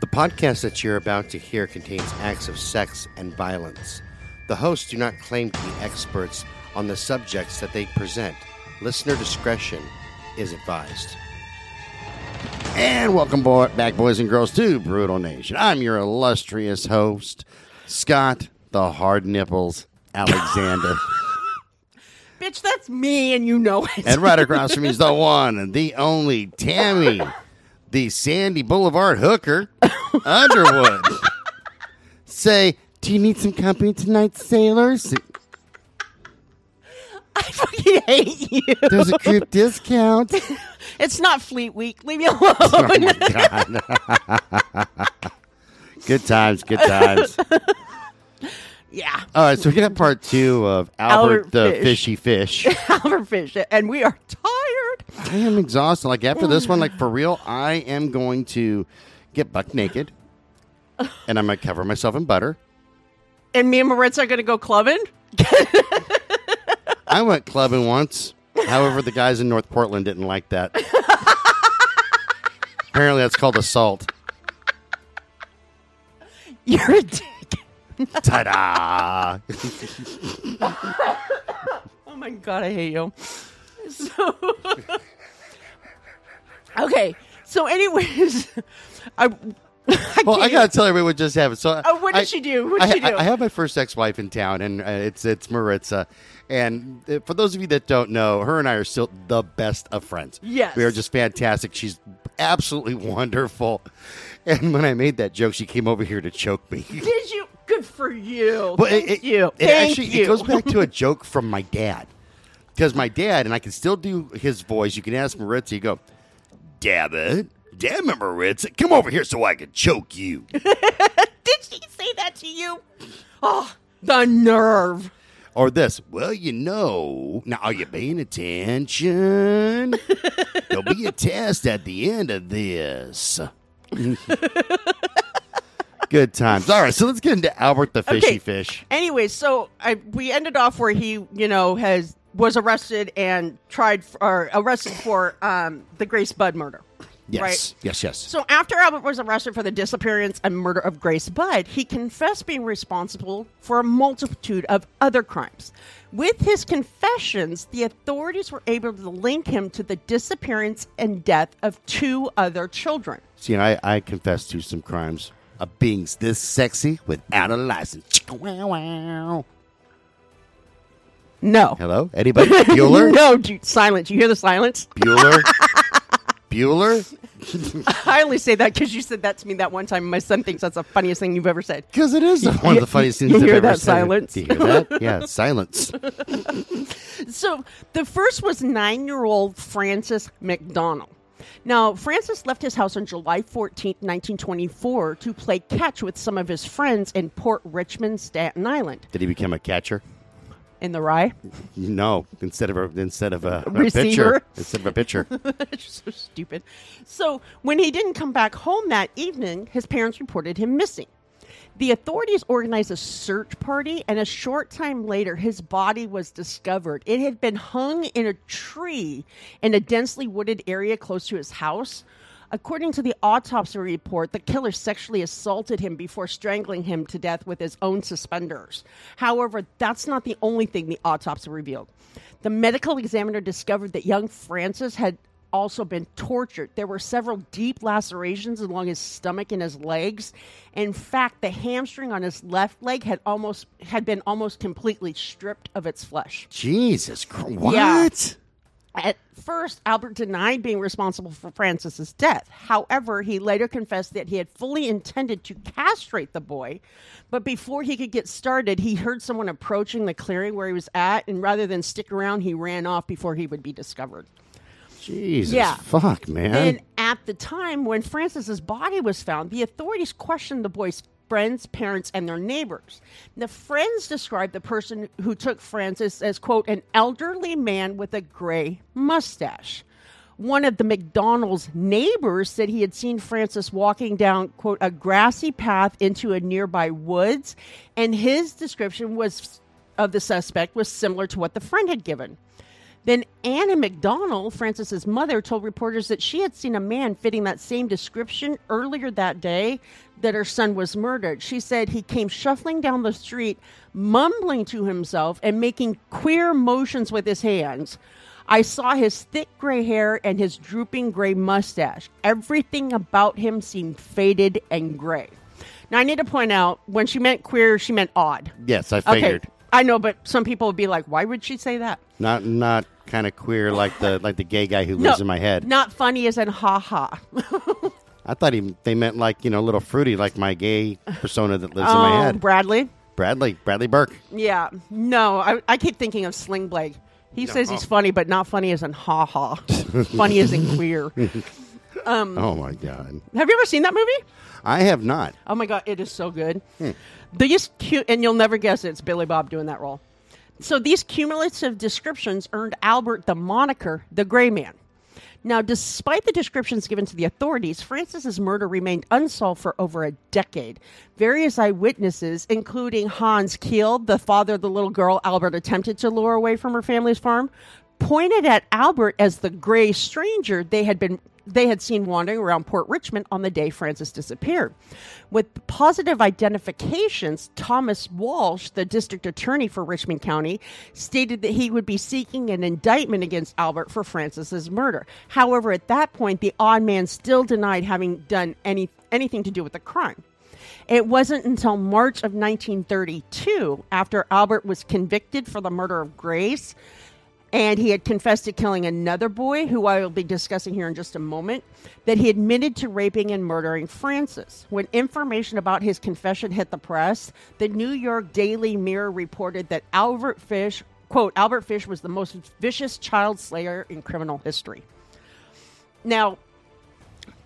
The podcast that you're about to hear contains acts of sex and violence. The hosts do not claim to be experts on the subjects that they present. Listener discretion is advised. And welcome back, boys and girls, to Brutal Nation. I'm your illustrious host, Scott the Hard Nipples Alexander. Bitch, that's me, and you know it. and right across from me is the one and the only Tammy, the Sandy Boulevard hooker, Underwood. Say, do you need some company tonight, sailors? I fucking hate you. There's a group discount. It's not Fleet Week. Leave me oh, alone. Oh my god. good times, good times. Yeah, All right, so we got part two of Albert, Albert the Fish. Fishy Fish. Albert Fish, and we are tired. I am exhausted. Like after this one, like for real, I am going to get buck naked, and I'm gonna cover myself in butter. And me and Maritza are going to go clubbing. I went clubbing once. However, the guys in North Portland didn't like that. Apparently, that's called assault. You're a dick. Ta-da! Oh my god, I hate you. So, okay. So, anyways, I. I Well, I gotta tell everyone what just happened. So, Oh, what did I- she do? What I, did she do? I, I have my first ex-wife in town, and uh, it's it's Maritza. And uh, for those of you that don't know, her and I are still the best of friends. Yes. we are just fantastic. She's absolutely wonderful. And when I made that joke, she came over here to choke me. Did you? Good for you. Well, Thank it, it- you. It Thank actually you. it goes back to a joke from my dad. Because my dad, and I can still do his voice. You can ask Maritza. You go, Dabbit, damn it, Maritza, come over here so I can choke you. Did she say that to you? Oh, the nerve. or this, well, you know. Now, are you paying attention? There'll be a test at the end of this. Good times. All right, so let's get into Albert the Fishy Okay. Fish. Anyway, so I we ended off where he, you know, has was arrested and tried f- or arrested for um, the Grace Budd murder. Yes, Right. yes, yes. So after Albert was arrested for the disappearance and murder of Grace Budd, he confessed being responsible for a multitude of other crimes. With his confessions, the authorities were able to link him to the disappearance and death of two other children. See, and I, I confess to some crimes of being this sexy without a license. Wow. No. Hello? Anybody? Bueller? no, dude, silence. You hear the silence? Bueller? Bueller? I only say that because you said that to me that one time. My son thinks that's the funniest thing you've ever said. Because it is one of the funniest things you I've hear ever that said. silence? Do you hear that? Yeah, silence. So the first was nine year old Francis McDonald. Now, Francis left his house on July 14, 1924, to play catch with some of his friends in Port Richmond, Staten Island. Did he become a catcher? In the rye? No, instead of a instead of a, a pitcher. Instead of a pitcher. so stupid. So, when he didn't come back home that evening, his parents reported him missing. The authorities organized a search party, and a short time later, his body was discovered. It had been hung in a tree in a densely wooded area close to his house. According to the autopsy report, the killer sexually assaulted him before strangling him to death with his own suspenders. However, that's not the only thing the autopsy revealed. The medical examiner discovered that young Francis had also been tortured. There were several deep lacerations along his stomach and his legs. In fact, the hamstring on his left leg had almost had been almost completely stripped of its flesh. Jesus Christ. What? Yeah. At first, Albert denied being responsible for Francis's death. However, he later confessed that he had fully intended to castrate the boy, but before he could get started, he heard someone approaching the clearing where he was at, and rather than stick around, he ran off before he would be discovered. Jesus. Yeah. Fuck, man. And at the time when Francis's body was found, the authorities questioned the boy's friends, parents, and their neighbors. The friends described the person who took Francis as, quote, an elderly man with a gray mustache. One of the McDonald's neighbors said he had seen Francis walking down, quote, a grassy path into a nearby woods, and his description was of the suspect was similar to what the friend had given. Then Anna McDonald, Francis's mother, told reporters that she had seen a man fitting that same description earlier that day that her son was murdered. She said he came shuffling down the street, mumbling to himself and making queer motions with his hands. I saw his thick gray hair and his drooping gray mustache. Everything about him seemed faded and gray. Now, I need to point out when she meant queer, she meant odd. Yes, I figured. Okay, I know, but some people would be like, "Why would she say that?" Not not kind of queer like the like the gay guy who lives in my head. Not funny as in ha ha. I thought he they meant like you know a little fruity like my gay persona that lives in Oh, my head. Bradley. Bradley Bradley Burke. Yeah, no, I, I keep thinking of Sling Blade. He says he's oh. funny, but not funny as in ha ha. funny as in queer. Um, oh my god, Have you ever seen that movie? I have not. Oh my god, it is so good. Hmm. These cute, and you'll never guess it's Billy Bob doing that role. So these cumulative descriptions earned Albert the moniker the Gray Man. Now, despite the descriptions given to the authorities, Francis's murder remained unsolved for over a decade. Various eyewitnesses, including Hans Kiel, the father of the little girl Albert attempted to lure away from her family's farm, pointed at Albert as the gray stranger they had been they had seen wandering around Port Richmond on the day Francis disappeared. With positive identifications, Thomas Walsh, the district attorney for Richmond County, stated that he would be seeking an indictment against Albert for Francis's murder. However, at that point, the odd man still denied having done any anything to do with the crime. It wasn't until March of 1932, after Albert was convicted for the murder of Grace, and he had confessed to killing another boy, who I will be discussing here in just a moment, that he admitted to raping and murdering Francis. When information about his confession hit the press, the New York Daily Mirror reported that Albert Fish, quote, Albert Fish was the most vicious child slayer in criminal history. Now,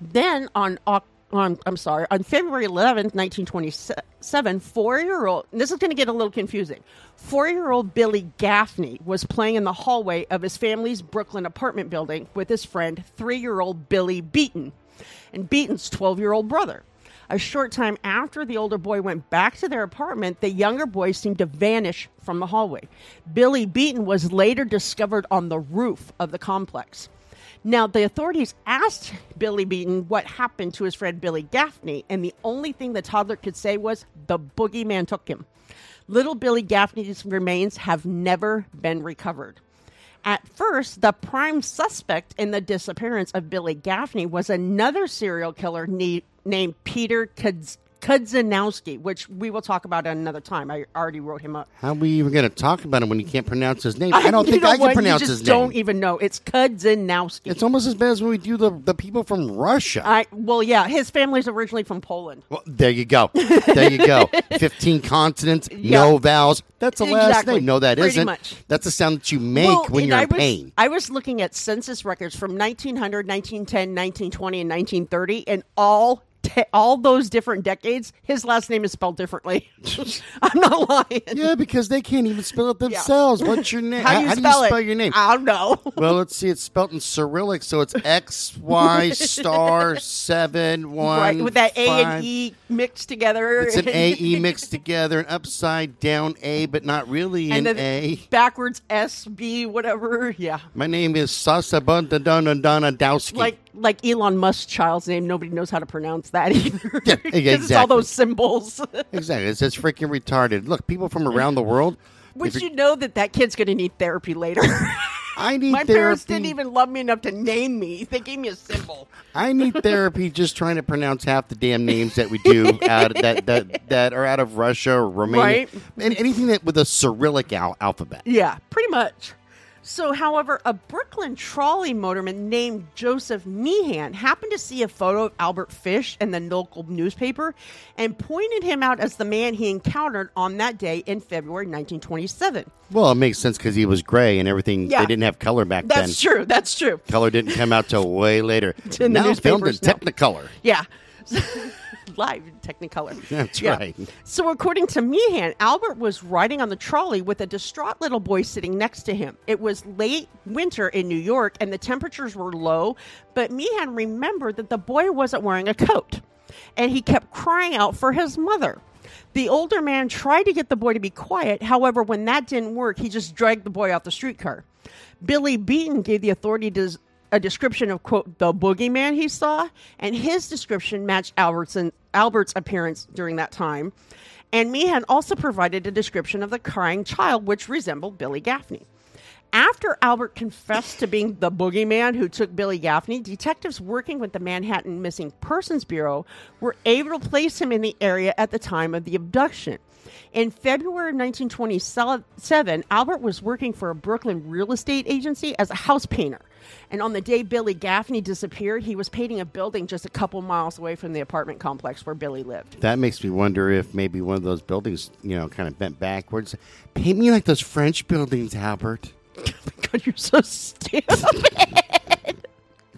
then on Oc- on I'm sorry, on February 11th, 1927, four-year-old this is going to get a little confusing. Four-year-old Billy Gaffney was playing in the hallway of his family's Brooklyn apartment building with his friend, three-year-old Billy Beaton, and Beaton's 12-year-old brother. A short time after the older boy went back to their apartment, the younger boy seemed to vanish from the hallway. Billy Beaton was later discovered on the roof of the complex. Now, the authorities asked Billy Beaton what happened to his friend Billy Gaffney, and the only thing the toddler could say was, the boogeyman took him. Little Billy Gaffney's remains have never been recovered. At first, the prime suspect in the disappearance of Billy Gaffney was another serial killer ne- named Peter Kudz- Kudzinowski, which we will talk about at another time. I already wrote him up. How are we even going to talk about him when you can't pronounce his name? I don't think I can pronounce you just his name. don't even know. It's Kudzinowski. It's almost as bad as when we do the the people from Russia. I well, yeah, his family's originally from Poland. well, there you go. There you go. Fifteen consonants, Yeah. no vowels. That's a last Exactly. name. No, that Pretty not much. That's the sound that you make Well, when and you're I in was, pain. I was looking at census records from 1900, 1910, 1920, and 1930, and all te- all those different decades, his last name is spelled differently. I'm not lying. Yeah, because they can't even spell it themselves. What's your name? How do you spell it? spell your name? I don't know. Well, let's see. It's spelled in Cyrillic, so it's X Y star seven one. right, with that A five. and E mixed together. It's an A E mixed together, an upside down A, but not really and an A. backwards S B whatever. Yeah, My name is Sasa Dowski. like like Elon Musk's child's name. Nobody knows how to pronounce that either. Yeah, 'Cause It's all those symbols. exactly. It's just freaking retarded. Look, people from around the world. Which if you know that that kid's going to need therapy later. I need My therapy. parents didn't even love me enough to name me. They gave me a symbol. I need therapy just trying to pronounce half the damn names that we do out that that that are out of Russia or Romania, Right. and anything that with a Cyrillic al- alphabet. Yeah, pretty much. So, however, a Brooklyn trolley motorman named Joseph Meehan happened to see a photo of Albert Fish in the local newspaper and pointed him out as the man he encountered on that day in February 1927. Well, it makes sense because he was gray and everything. Yeah. They didn't have color back That's then. That's true. That's true. Color didn't come out till way later. now filmed in. Technicolor. Yeah. Live in Technicolor. That's Yeah. right. So, according to Meehan, Albert was riding on the trolley with a distraught little boy sitting next to him. It was late winter in New York and the temperatures were low, but Meehan remembered that the boy wasn't wearing a coat and he kept crying out for his mother. The older man tried to get the boy to be quiet. However, when that didn't work, he just dragged the boy off the streetcar. Billy Beaton gave the authority a description of quote the boogeyman he saw, and his description matched Albertson, Albert's appearance during that time. And Meehan also provided a description of the crying child, which resembled Billy Gaffney. After Albert confessed to being the boogeyman who took Billy Gaffney, detectives working with the Manhattan Missing Persons Bureau were able to place him in the area at the time of the abduction. In February of 1927, Albert was working for a Brooklyn real estate agency as a house painter. And on the day Billy Gaffney disappeared, he was painting a building just a couple miles away from the apartment complex where Billy lived. That makes me wonder if maybe one of those buildings, you know, kind of bent backwards. Paint me like those French buildings, Albert. God, you're so stupid.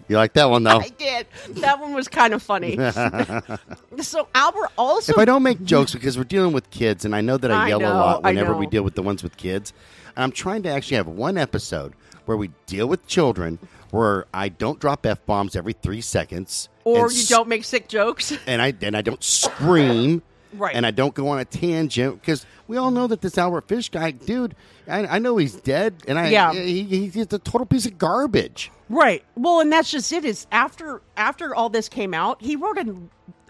You like that one though? I did. That one was kind of funny. so Albert also if I don't make jokes because we're dealing with kids, and I know that I, I yell know, a lot whenever we deal with the ones with kids, and I'm trying to actually have one episode where we deal with children where I don't drop f bombs every three seconds, or you s- don't make sick jokes. and I and I don't scream. Right. And I don't go on a tangent because we all know that this Albert Fish guy, dude, I, I know he's dead, and I Yeah. he, he- he's a total piece of garbage. Right. Well, and that's just it. Is after after all this came out, he wrote an,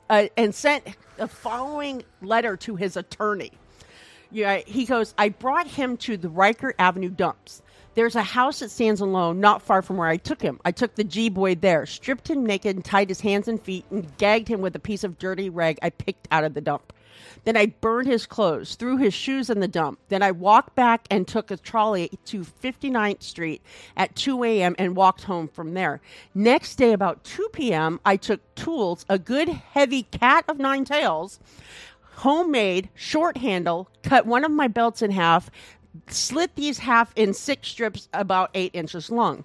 uh, and sent the following letter to his attorney. Yeah, he goes. I brought him to the Riker Avenue dumps. There's a house that stands alone, not far from where I took him. I took the G boy there, stripped him naked, and tied his hands and feet, and gagged him with a piece of dirty rag I picked out of the dump. Then I burned his clothes, threw his shoes in the dump. Then I walked back and took a trolley to 59th Street at 2 a.m. and walked home from there. Next day, about 2 p.m., I took tools, a good heavy cat of nine tails, homemade, short handle, cut one of my belts in half, slit these half in six strips about eight inches long.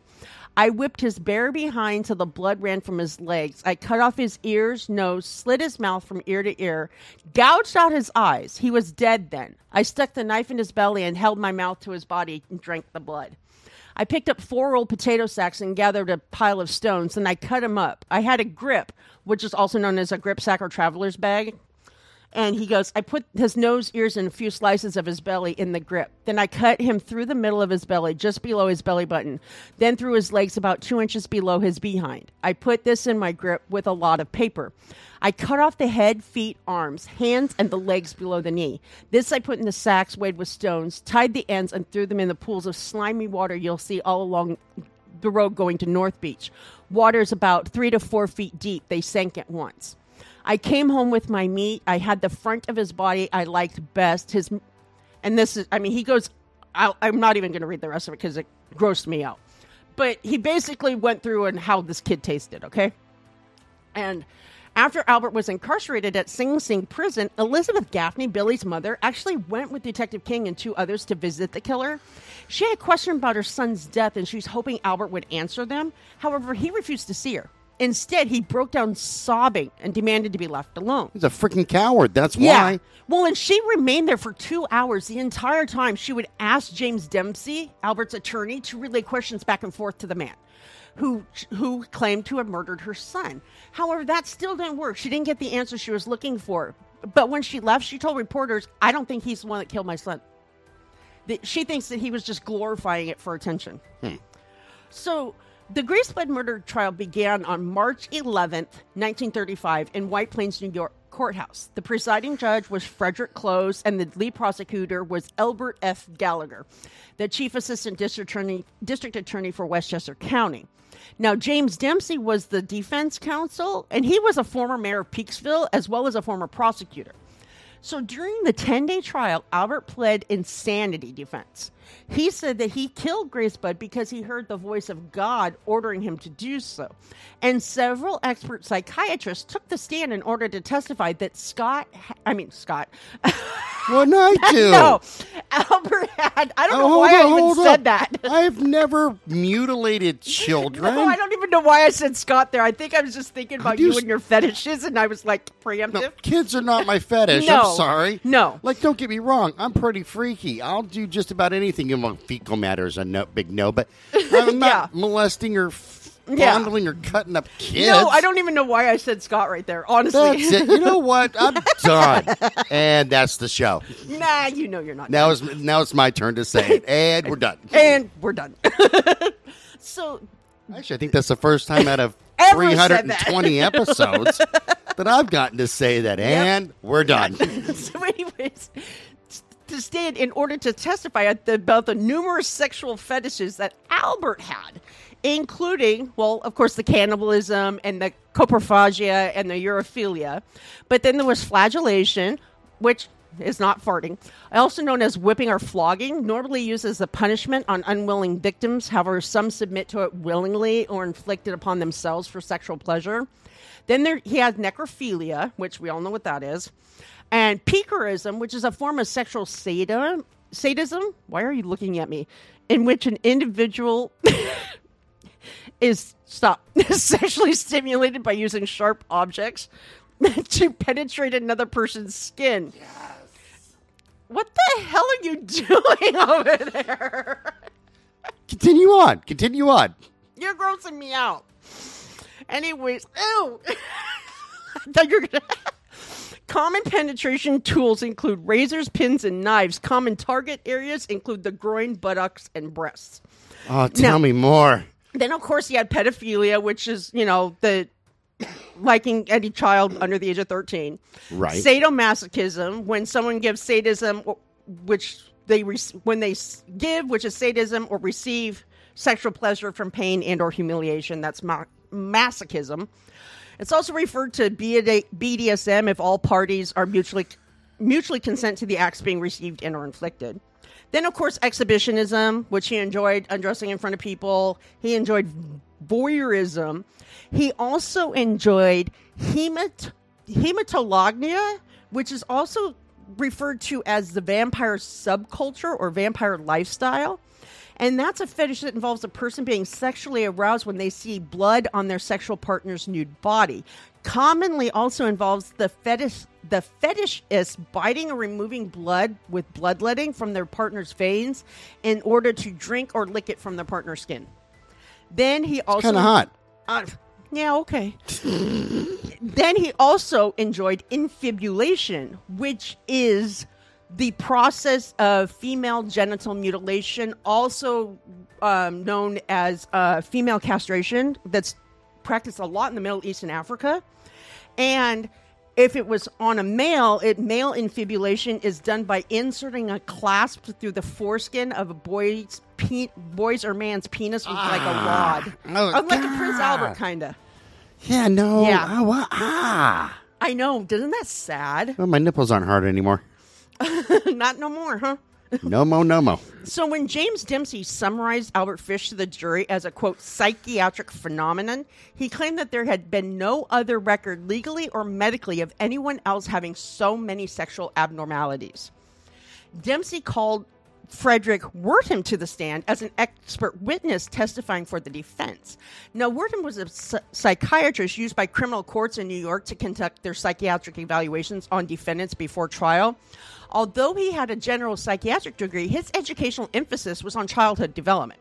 I whipped his bare behind till the blood ran from his legs. I cut off his ears, nose, slit his mouth from ear to ear, gouged out his eyes. He was dead then. I stuck the knife in his belly and held my mouth to his body and drank the blood. I picked up four old potato sacks and gathered a pile of stones, and I cut him up. I had a grip, which is also known as a grip sack or traveler's bag. And he goes, I put his nose, ears, and a few slices of his belly in the grip. Then I cut him through the middle of his belly, just below his belly button, then through his legs about two inches below his behind. I put this in my grip with a lot of paper. I cut off the head, feet, arms, hands, and the legs below the knee. This I put in the sacks weighed with stones, tied the ends, and threw them in the pools of slimy water you'll see all along the road going to North Beach. Water's about three to four feet deep. They sank at once. I came home with my meat. I had the front of his body I liked best. His, and this is, I mean, he goes, I'll, I'm not even going to read the rest of it because it grossed me out. But he basically went through and how this kid tasted, okay? And after Albert was incarcerated at Sing Sing prison, Elizabeth Gaffney, Billy's mother, actually went with Detective King and two others to visit the killer. She had questions about her son's death and she was hoping Albert would answer them. However, he refused to see her. Instead, he broke down sobbing and demanded to be left alone. He's a freaking coward. That's Yeah. why. Well, and she remained there for two hours. The entire time, she would ask James Dempsey, Albert's attorney, to relay questions back and forth to the man who who claimed to have murdered her son. However, that still didn't work. She didn't get the answer she was looking for. But when she left, she told reporters, "I don't think he's the one that killed my son." That she thinks that he was just glorifying it for attention. Hmm. So, the Grace Budd murder trial began on March 11, 1935, in White Plains, New York courthouse. The presiding judge was Frederick Close, and the lead prosecutor was Elbert F. Gallagher, the chief assistant district attorney, district attorney for Westchester County. Now, James Dempsey was the defense counsel, and he was a former mayor of Peekskill as well as a former prosecutor. So during the 10 day trial, Albert pled insanity defense. He said that he killed Grace Budd because he heard the voice of God ordering him to do so. And several expert psychiatrists took the stand in order to testify that Scott, I mean, Scott, What did I do? no, Albert had, I don't oh, know Oh, why hold I even said on. that. I've never mutilated children. No, I don't even know why I said Scott there. I think I was just thinking about you s- and your fetishes, and I was like preemptive. No, kids are not my fetish. No. I'm sorry. No. Like, don't get me wrong. I'm pretty freaky. I'll do just about anything. Among fecal matters, a no, big no. But I'm not Yeah. molesting or f- Yeah. or cutting up kids. No, I don't even know why I said Scott right there. Honestly. You know what? I'm done. And that's the show. nah, you know you're not. Now it's now it's my turn to say it, and we're done. and we're done. so Actually, I think that's the first time out of Ever said that. 320 episodes that I've gotten to say that, and we're done. so anyways to stand in order to testify about the numerous sexual fetishes that albert had including well of course the cannibalism and the coprophagia and the urophilia. But then there was flagellation which is not farting also known as whipping or flogging normally used as a punishment on unwilling victims. However some submit to it willingly or inflicted upon themselves for sexual pleasure. Then there, he had necrophilia, which we all know what that is, and piquerism, which is a form of sexual sadism. Sadism? Why are you looking at me? In which an individual is stop sexually stimulated by using sharp objects to penetrate another person's skin. What the hell are you doing over there? Continue on. Continue on. You're grossing me out. Anyways, ew. I thought you were gonna. Common penetration tools include razors, pins, and knives. Common target areas include the groin, buttocks, and breasts. Oh, tell Now- me more. Then, of course, you had pedophilia, which is, you know, the liking any child under the age of 13. Right. Sadomasochism, when someone gives sadism, which they re- when they give, which is sadism, or receive sexual pleasure from pain and or humiliation, that's ma- masochism. It's also referred to BDSM if all parties are mutually mutually consent to the acts being received and or inflicted. Then, of course, exhibitionism, which he enjoyed undressing in front of people. He enjoyed voyeurism. He also enjoyed hemat- hematolagnia, which is also referred to as the vampire subculture or vampire lifestyle. And that's a fetish that involves a person being sexually aroused when they see blood on their sexual partner's nude body. Commonly also involves the fetish the fetishist biting or removing blood with bloodletting from their partner's veins in order to drink or lick it from their partner's skin. Then he also Kind of hot. uh, yeah, okay. then he also enjoyed infibulation, which is the process of female genital mutilation, also um, known as uh, female castration, that's practiced a lot in the Middle East and Africa. And if it was on a male, it male infibulation is done by inserting a clasp through the foreskin of a boy's pe- boy's or man's penis with like a rod, Oh, Uh, like a Prince Albert kind of. Yeah, no. Yeah. Ah? Ah. I know, doesn't that sad? Well, my nipples aren't hard anymore. Not no more, huh? No mo, no mo. So when James Dempsey summarized Albert Fish to the jury as a quote psychiatric phenomenon, he claimed that there had been no other record legally or medically of anyone else having so many sexual abnormalities. Dempsey called Frederick Wertham to the stand as an expert witness testifying for the defense. Now, Wertham was a psychiatrist used by criminal courts in New York to conduct their psychiatric evaluations on defendants before trial. Although he had a general psychiatric degree, his educational emphasis was on childhood development.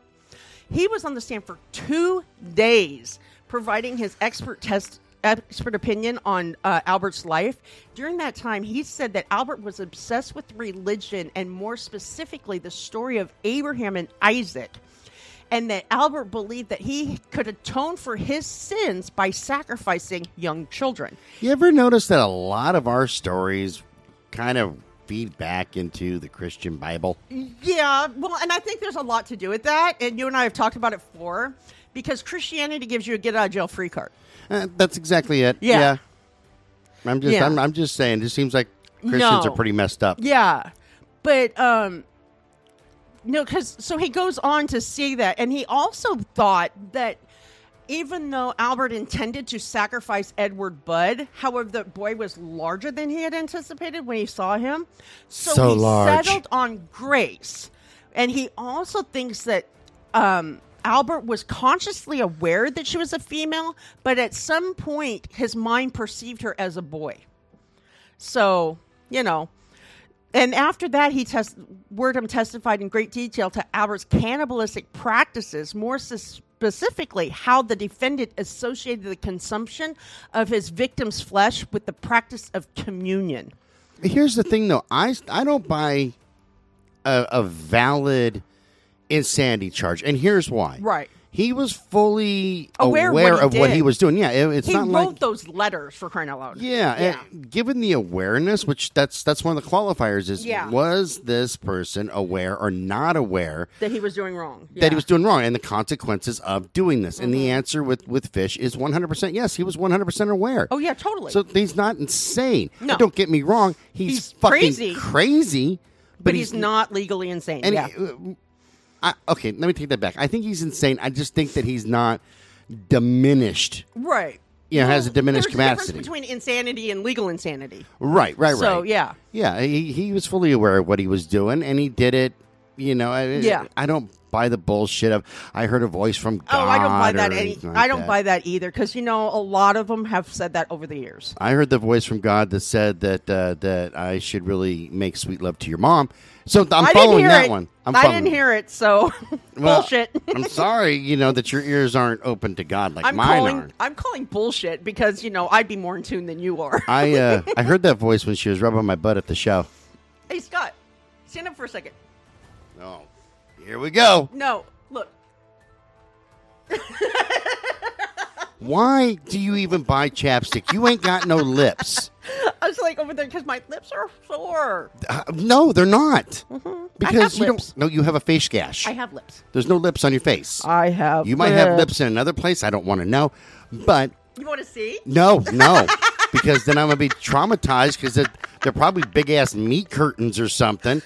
He was on the stand for two days, providing his expert test expert opinion on uh, Albert's life. During that time, he said that Albert was obsessed with religion and more specifically the story of Abraham and Isaac. And that Albert believed that he could atone for his sins by sacrificing young children. You ever notice that a lot of our stories kind of feed back into the Christian Bible? Yeah, well, and I think there's a lot to do with that. And you and I have talked about it before because Christianity gives you a get out of jail free card. Uh, that's exactly it. Yeah. I'm just Yeah. I'm, I'm just saying. It seems like Christians No. are pretty messed up. Yeah, but um, no, because so he goes on to see that, and he also thought that even though Albert intended to sacrifice Edward Budd, however, the boy was larger than he had anticipated when he saw him, so, So he large. settled on Grace, and he also thinks that. Um, Albert was consciously aware that she was a female, but at some point his mind perceived her as a boy. So, you know, and after that, he test Wertham testified in great detail to Albert's cannibalistic practices, more sus- specifically how the defendant associated the consumption of his victim's flesh with the practice of communion. Here's the thing, though. I I don't buy a, a valid insanity charge, and here's why. Right. He was fully Aware aware, of what he of what he was doing. Yeah, it- it's he not wrote like those letters for crying out loud. yeah, and given the awareness, which that's that's one of the qualifiers is Yeah. was this person aware or not aware that he was doing wrong. that he was doing wrong and the consequences of doing this? And the Mm-hmm. answer with with Fish is 100% yes, he was 100% aware. Oh yeah, totally. So he's not insane. No. Don't get me wrong. He's, He's fucking crazy. crazy, but, he's, not legally insane. And yeah. he- I, okay, let me take that back. I think he's insane. I just think that he's not diminished. right. You Yeah, has a diminished There's a difference capacity. between insanity and legal insanity. Right, right, right. So yeah. yeah. He he was fully aware of what he was doing, and he did it. You know, I, Yeah. I don't buy the bullshit of I heard a voice from God. Oh, I don't buy that any. like I don't that. buy that either because you know a lot of them have said that over the years. I heard the voice from God that said that uh, that I should really make sweet love to your mom. So I'm I following that it. one. I'm I following- didn't hear it, so Well, bullshit. I'm sorry, you know that your ears aren't open to God like I'm mine calling. are. I'm calling bullshit because you know I'd be more in tune than you are. I uh, I heard that voice when she was rubbing my butt at the show. hey Scott, stand up for a second. Oh, here we go. No, look. Why do you even buy chapstick? You ain't got no lips. I was like over there because my lips are sore. Uh, no, they're not. Because you lips. don't. No, you have a face gash. I have lips. There's no lips on your face. I have. you might have lips in another place. I don't want to know, but You want to see? no, no, because then I'm gonna be traumatized because they're, they're probably big ass meat curtains or something.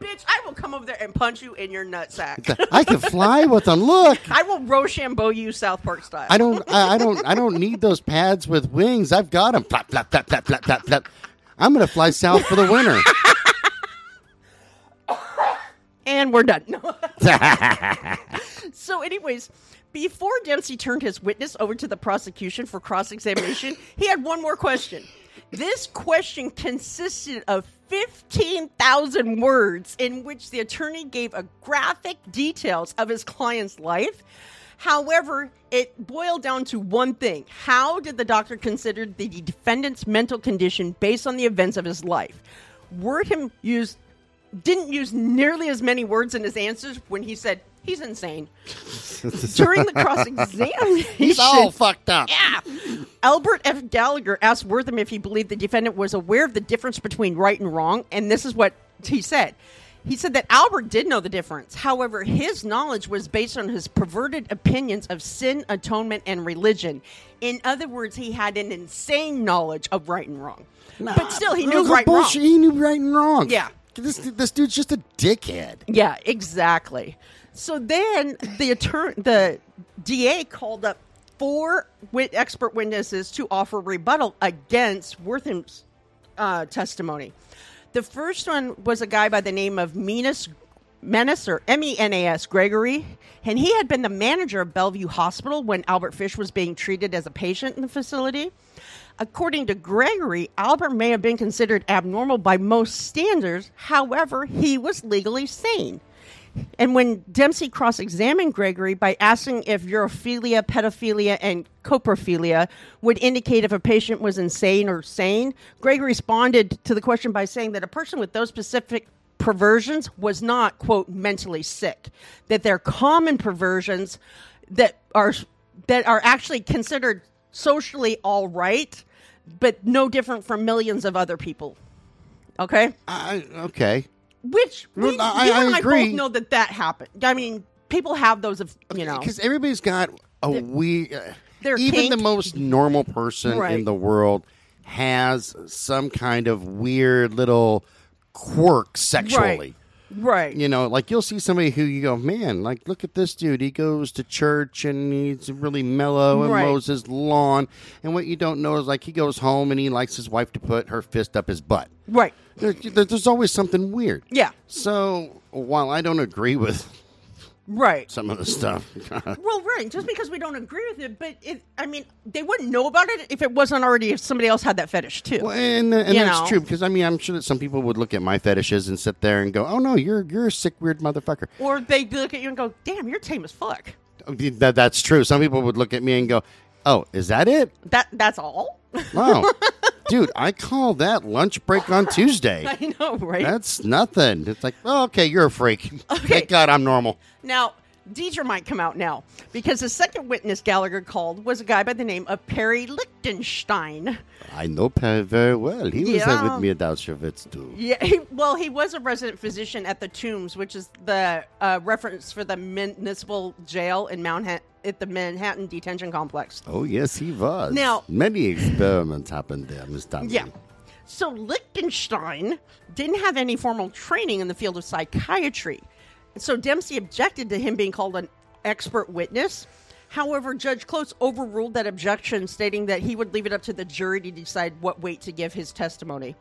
Bitch, I will come over there and punch you in your nutsack. I can fly with them. Look, I will Rochambeau you South Park style. I don't. I, I don't. I don't need those pads with wings. I've got them. Flap, flap, flap, flap, flap, flap, flap. I'm gonna fly south for the winter. and we're done. So, anyways, before Dempsey turned his witness over to the prosecution for cross examination, he had one more question. This question consisted of 15,000 words in which the attorney gave a graphic details of his client's life. However, it boiled down to one thing. How did the doctor consider the defendant's mental condition based on the events of his life? Wertham used didn't use nearly as many words in his answers when he said he's insane. During the cross examination, He's all fucked up. yeah. Albert F. Gallagher asked Wertham if he believed the defendant was aware of the difference between right and wrong, and this is what he said. He said that Albert did know the difference. However, his knowledge was based on his perverted opinions of sin, atonement, and religion. In other words, he had an insane knowledge of right and wrong. but still, he knew right and wrong. He knew right and wrong. Yeah. This this dude's just a dickhead. Yeah, exactly. So then the attorney, the DA called up four wit- expert witnesses to offer rebuttal against Wertham's uh, testimony. The first one was a guy by the name of Menas or M E N A S Gregory, and he had been the manager of Bellevue Hospital when Albert Fish was being treated as a patient in the facility. According to Gregory, Albert may have been considered abnormal by most standards. However, he was legally sane. And when Dempsey cross examined Gregory by asking if urophilia, pedophilia, and coprophilia would indicate if a patient was insane or sane, Gregory responded to the question by saying that a person with those specific perversions was not, quote, mentally sick, that they're common perversions that are that are actually considered socially all right, but no different from millions of other people. Okay? I, okay. Which we, Well, I- you I and I both know that that happened. I mean, people have those of you know. Because everybody's got a weird. Uh, they're even the most normal person Right. in the world has some kind of weird little quirk sexually. Right. You know, like you'll see somebody who you go, man, like look at this dude. He goes to church and he's really mellow and Right. mows his lawn. And what you don't know is like he goes home and he likes his wife to put her fist up his butt. Right. There- there's always something weird. Yeah. So while I don't agree with Right. some of the stuff, Well, right. Just because we don't agree with it, but it, I mean, they wouldn't know about it if it wasn't already if somebody else had that fetish too. Well, and, and You that's know. true because I mean I'm sure that some people would look at my fetishes and sit there and go, "Oh no, you're you're a sick weird motherfucker." Or they look at you and go, "Damn, you're tame as fuck." Oh, that, that's true. Some people would look at me and go, "Oh, is that it?" That that's all. Wow, dude, I call that lunch break on Tuesday. I know, right? That's nothing. It's like, oh, okay, you're a freak. Thank God I'm normal. Now, Deidre might come out now because the second witness Gallagher called was a guy by the name of Perry Lichtenstein. I know Perry very well. He was there with me at Auschwitz too. Yeah, he, well, he was a resident physician at the Tombs, which is the uh, reference for the municipal jail in Manhattan at the Manhattan Detention Complex. Oh yes, he was. Now- many experiments happened there, Miss Dunn. Yeah. So Lichtenstein didn't have any formal training in the field of psychiatry. So Dempsey objected to him being called an expert witness. However, Judge Close overruled that objection, stating that he would leave it up to the jury to decide what weight to give his testimony.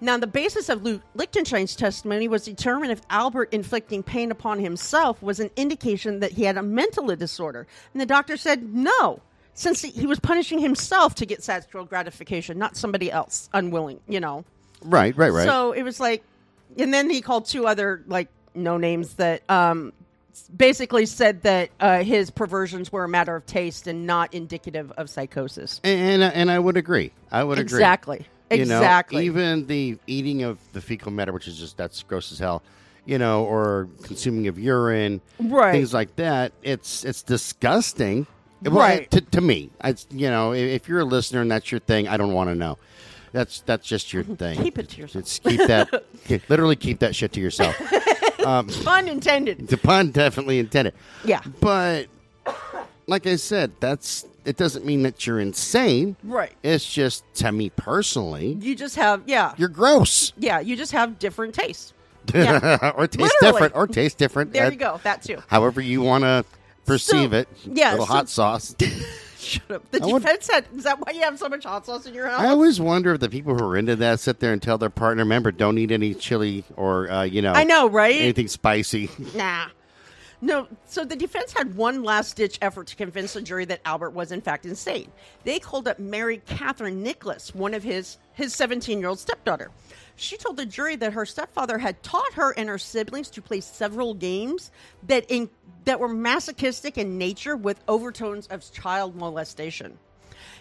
Now, the basis of Luke Lichtenstein's testimony was determined if Albert inflicting pain upon himself was an indication that he had a mental disorder. And the doctor said no, since he, he was punishing himself to get sexual gratification, not somebody else unwilling, you know. Right, right, right. So it was like, and then he called two other like no names that um, basically said that uh, his perversions were a matter of taste and not indicative of psychosis. and, and and I would agree. I would agree. Exactly. You know, Exactly. even the eating of the fecal matter, which is just that's gross as hell. You know, or consuming of urine, Right. Things like that. It's it's disgusting. Well, Right. to, to me, it's you know, if, you're a listener and that's your thing, I don't want to know. That's that's just your thing. Keep it to yourself. It's keep that. literally keep that shit to yourself. Um, pun intended. the pun definitely intended. Yeah. But like I said, that's it doesn't mean that you're insane. Right. It's just to me personally, You just have yeah. you're gross. yeah, you just have different tastes. Yeah. or taste Literally. different. Or taste different. there you go. That too. However you want to perceive So, it. yeah, Little so- hot sauce. Shut up. The I would- defense had is that why you have so much hot sauce in your house? I always wonder if the people who are into that sit there and tell their partner, remember, don't eat any chili or, uh, you know, I know, right? anything spicy. Nah. No, so the defense had one last ditch effort to convince the jury that Albert was in fact insane. They called up Mary Catherine Nicholas, one of his his 17 year old stepdaughter. She told the jury that her stepfather had taught her and her siblings to play several games that in that were masochistic in nature with overtones of child molestation.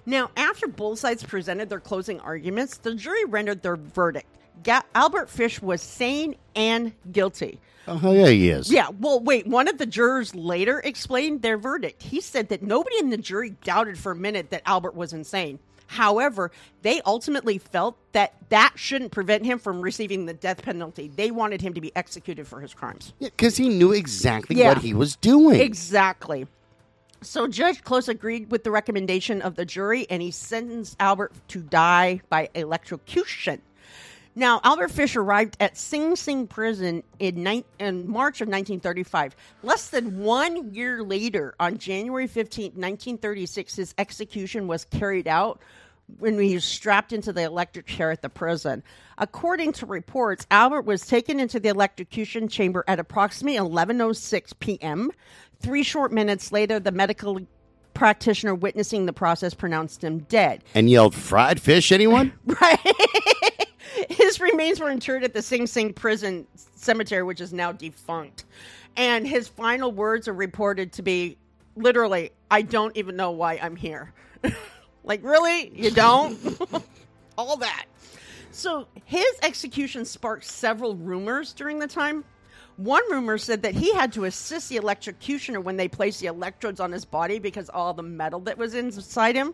Now, after both sides presented their closing arguments, the jury rendered their verdict. Ga- Albert Fish was sane and guilty. Oh, hell yeah, he is. Yeah, well, wait. One of the jurors later explained their verdict. He said that nobody in the jury doubted for a minute that Albert was insane. However, they ultimately felt that that shouldn't prevent him from receiving the death penalty. They wanted him to be executed for his crimes. Yeah, because he knew exactly Yeah. what he was doing. Exactly. So Judge Close agreed with the recommendation of the jury and he sentenced Albert to die by electrocution. Now, Albert Fish arrived at Sing Sing prison in, ni- in March of 1935. Less than one year later, on January 15, 1936, his execution was carried out when he was strapped into the electric chair at the prison. According to reports, Albert was taken into the electrocution chamber at approximately 11:06 p.m. Three short minutes later, the medical practitioner witnessing the process pronounced him dead. and yelled, fried fish, anyone? Right. his remains were interred at the Sing Sing prison cemetery, which is now defunct. And his final words are reported to be literally, I don't even know why I'm here. like, really? You don't? All that. So his execution sparked several rumors during the time. One rumor said that he had to assist the electrocutioner when they placed the electrodes on his body because all the metal that was inside him.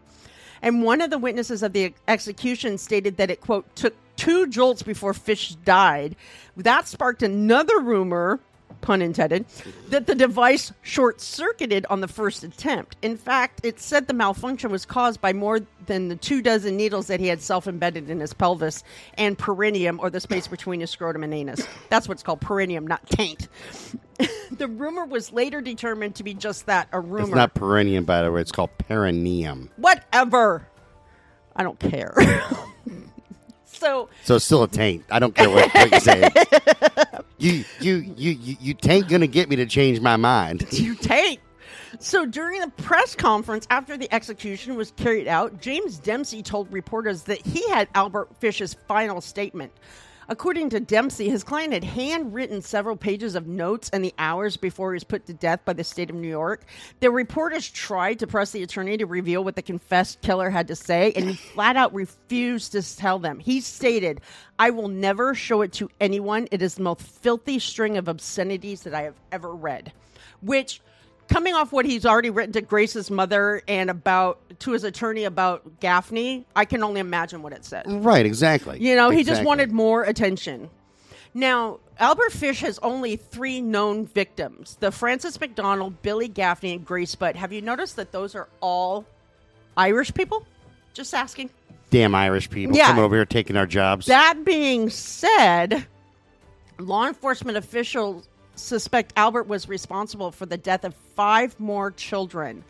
And one of the witnesses of the execution stated that it, quote, took two jolts before Fish died. That sparked another rumor, pun intended, that the device short circuited on the first attempt. In fact, it said the malfunction was caused by more than the two dozen needles that he had self embedded in his pelvis and perineum, or the space between his scrotum and anus. That's what's called perineum, not taint. the rumor was later determined to be just that a rumor. It's not perineum, by the way. It's called perineum. Whatever. I don't care. so So it's still a taint. I don't care what, what you say. You, you, you, you, you tain't gonna get me to change my mind. you take. So during the press conference after the execution was carried out, James Dempsey told reporters that he had Albert Fish's final statement. According to Dempsey, his client had handwritten several pages of notes and the hours before he was put to death by the state of New York. The reporters tried to press the attorney to reveal what the confessed killer had to say, and he flat out refused to tell them. He stated, I will never show it to anyone. It is the most filthy string of obscenities that I have ever read. Which coming off what he's already written to Grace's mother and about to his attorney about Gaffney, I can only imagine what it said. Right, exactly. You know, he just wanted more attention. Now, Albert Fish has only three known victims the Francis McDonald, Billy Gaffney, and Grace Budd. Have you noticed that those are all Irish people? Just asking. damn Irish people Yeah. coming over here taking our jobs. That being said, law enforcement officials suspect Albert was responsible for the death of five more children.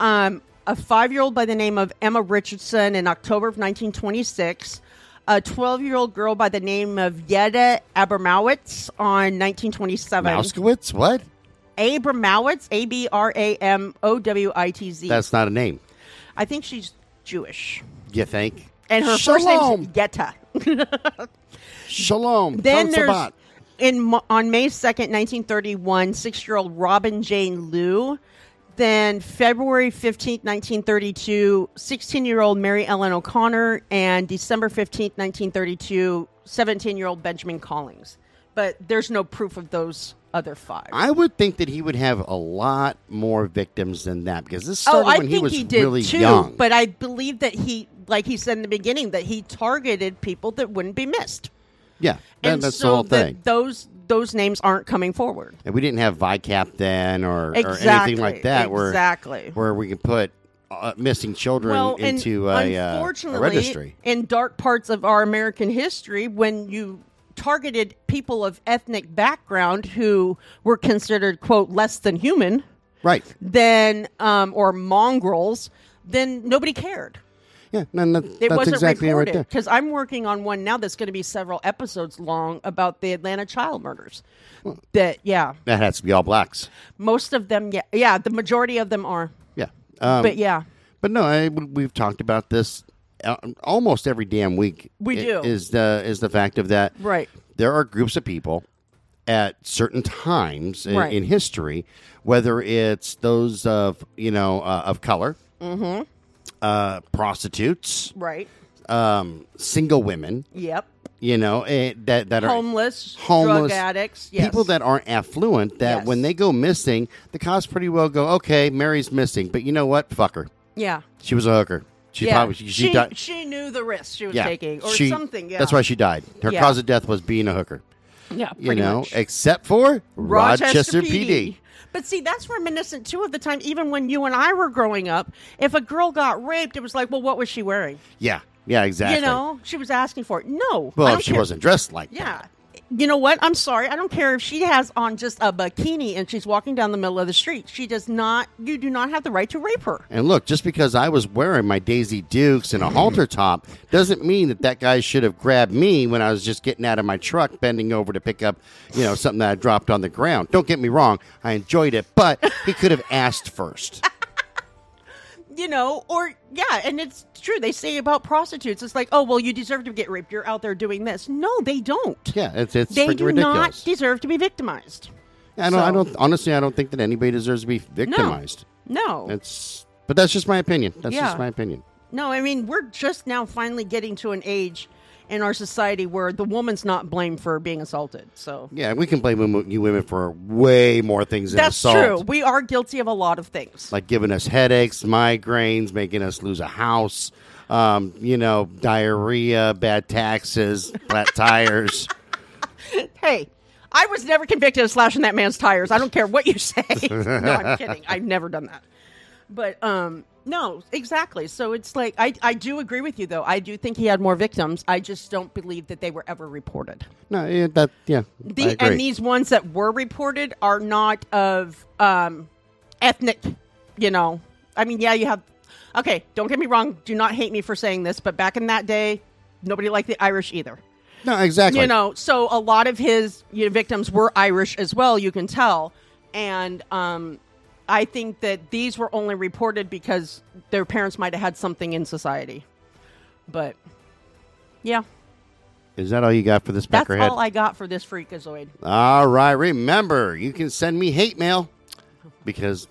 Um, a five year old by the name of Emma Richardson in October of 1926, a 12 year old girl by the name of Yetta Abramowitz on 1927. Mouskowitz? What? Abramowitz, A B R A M O W I T Z. That's not a name. I think she's Jewish. You think? And her Shalom. first name's Yetta. Shalom. Then there's. In on May second, nineteen thirty one, six year old Robin Jane Liu. Then February fifteenth, nineteen thirty two, 16 year old Mary Ellen O'Connor, and December fifteenth, nineteen thirty two, 17 year old Benjamin Collings. But there's no proof of those other five. I would think that he would have a lot more victims than that because this oh, started I when think he was he did really too. young. But I believe that he, like he said in the beginning, that he targeted people that wouldn't be missed. Yeah, that, and that's so the whole thing. those those names aren't coming forward. and we didn't have VICAP then or, or anything like that where, Exactly. where we can put uh, missing children well, into a, uh, a registry. in dark parts of our American history, when you targeted people of ethnic background who were considered quote less than human, Right. then um, or mongrels, then nobody cared. Yeah, no, no, It that's wasn't exactly right reported there. because I'm working on one now that's going to be several episodes long about the Atlanta child murders. that yeah, That has to be all blacks. most of them yeah yeah the majority of them are, Yeah. Um, but yeah. But no, I, we've talked about this uh, almost every damn week. We i- do. Is the is the fact of that Right. There are groups of people at certain times in, Right. in history, whether it's those of you know uh, of color, Mm-hmm. Uh, prostitutes, Right. um, single women, Yep. you know eh, that that are Homeless, homeless drug addicts, yes. people that aren't affluent. That Yes. when they go missing, the cops pretty well go, okay, Mary's missing, but you know what? Fuck her. yeah. She was a hooker. She yeah. probably she, she she, died. she knew the risk she was yeah, taking or she- something. Yeah. That's why she died. Her Yeah. cause of death was being a hooker. Yeah. You know, much. except for Rochester, PD. But see, that's reminiscent too of the time, even when you and I were growing up. If a girl got raped, it was like, well, what was she wearing? Yeah, yeah, exactly. You know, she was asking for it. No. Well, if she care. wasn't dressed like Yeah. You know what? I'm sorry. I don't care if she has on just a bikini and she's walking down the middle of the street. She does not, you do not have the right to rape her. And look, just because I was wearing my Daisy Dukes and a halter top doesn't mean that that guy should have grabbed me when I was just getting out of my truck, bending over to pick up, you know, something that I dropped on the ground. Don't get me wrong, I enjoyed it, but he could have asked first. You know, or yeah, and it's true. They say about prostitutes, it's like, oh, well, you deserve to get raped. You're out there doing this. No, they don't. Yeah, it's it's they do ridiculous. not deserve to be victimized. I don't, I don't. Honestly, I don't think that anybody deserves to be victimized. No. It's, but that's just my opinion. That's Yeah. just my opinion. No, I mean, we're just now finally getting to an age in our society where the woman's not blamed for being assaulted. So Yeah, we can blame women- you women for way more things than that's assault. true. We are guilty of a lot of things. like giving us headaches, migraines, making us lose a house, um, you know, diarrhea, bad taxes, flat tires. hey, I was never convicted of slashing that man's tires. I don't care what you say. no, I'm kidding. I've never done that. But um no, exactly. So it's like I I do agree with you though. I do think he had more victims. I just don't believe that they were ever reported. No, yeah, that yeah, The, and these ones that were reported are not of um, ethnic, you know. I mean, yeah, you have. Okay, don't get me wrong. Do not hate me for saying this, but back in that day, nobody liked the Irish either. no, exactly. You know, so a lot of his you know, victims were Irish as well. You can tell, and um, I think that these were only reported because their parents might have had something in society. But yeah, Is that all you got for this That's peckerhead? all I got for this freakazoid. all right. Remember, you can send me hate mail because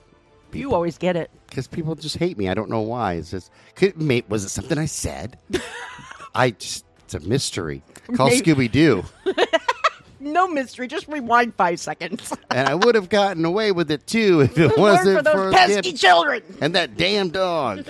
You always get it. because people just hate me. I don't know why. It's just could, may, was it something I said? I just it's a mystery. Call Scooby Doo, No mystery. Just rewind five seconds. and I would have gotten away with it too if it Learn wasn't for those for pesky the- children, and that damn dog.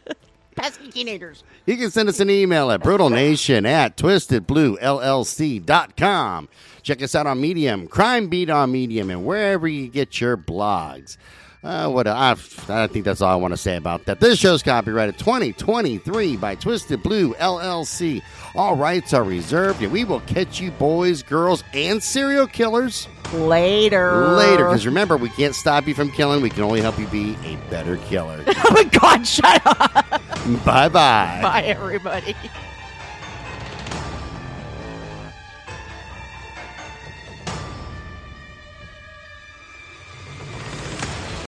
pesky teenagers. You can send us an email at brutalnation at twistedbluellc.com. Check us out on Medium, Crime Beat on Medium, and wherever you get your blogs. Uh, what I, I think that's all I want to say about that. This show's copyrighted 2023 by Twisted Blue LLC. All rights are reserved, and we will catch you boys, girls, and serial killers Later. later. Because remember, we can't stop you from killing. We can only help you be a better killer. oh my God! Shut up. bye bye. Bye, everybody.